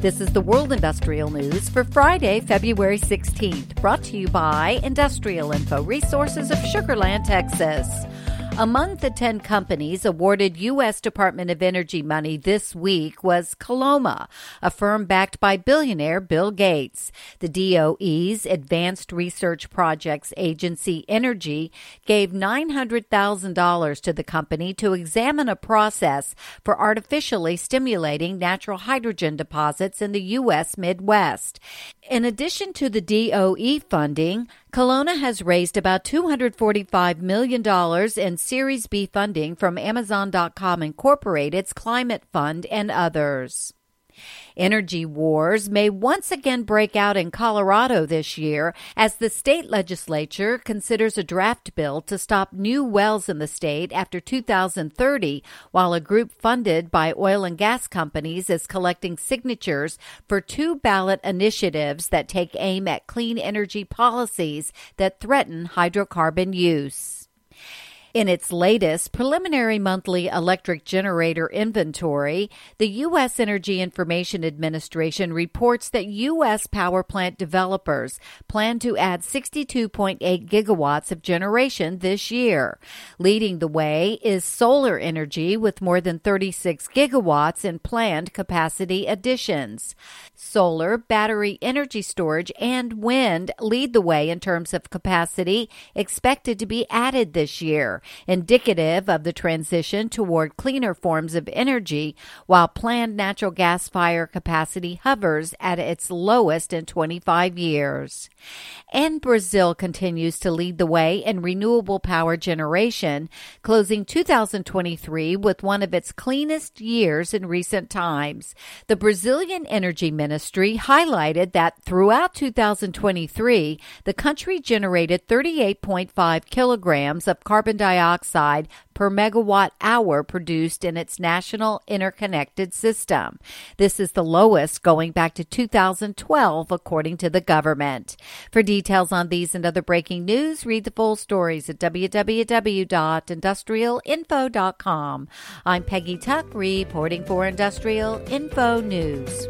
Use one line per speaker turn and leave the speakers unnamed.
This is the World Industrial News for Friday, February 16th, brought to you by Industrial Info Resources of Sugarland, Texas. Among the 10 companies awarded U.S. Department of Energy money this week was Koloma, a firm backed by billionaire Bill Gates. The DOE's Advanced Research Projects Agency Energy gave $900,000 to the company to examine a process for artificially stimulating natural hydrogen deposits in the U.S. Midwest. In addition to the DOE funding, Koloma has raised about $245 million in Series B funding from Amazon.com Incorporated's Climate Fund and others. Energy wars may once again break out in Colorado this year as the state legislature considers a draft bill to stop new wells in the state after 2030, while a group funded by oil and gas companies is collecting signatures for two ballot initiatives that take aim at clean energy policies that threaten hydrocarbon use. In its latest preliminary monthly electric generator inventory, the U.S. Energy Information Administration reports that U.S. power plant developers plan to add 62.8 gigawatts of generation this year. Leading the way is solar energy with more than 36 gigawatts in planned capacity additions. Solar, battery energy storage, and wind lead the way in terms of capacity expected to be added this indicative of the transition toward cleaner forms of energy, while planned natural gas fire capacity hovers at its lowest in 25 years. And Brazil continues to lead the way in renewable power generation, closing 2023 with one of its cleanest years in recent times. The Brazilian Energy Ministry highlighted that throughout 2023, the country generated 38.5 kilograms of carbon dioxide dioxide per megawatt hour produced in its national interconnected system. This is the lowest going back to 2012, according to the government. For details on these and other breaking news, read the full stories at www.industrialinfo.com. I'm Peggy Tuck, reporting for Industrial Info News.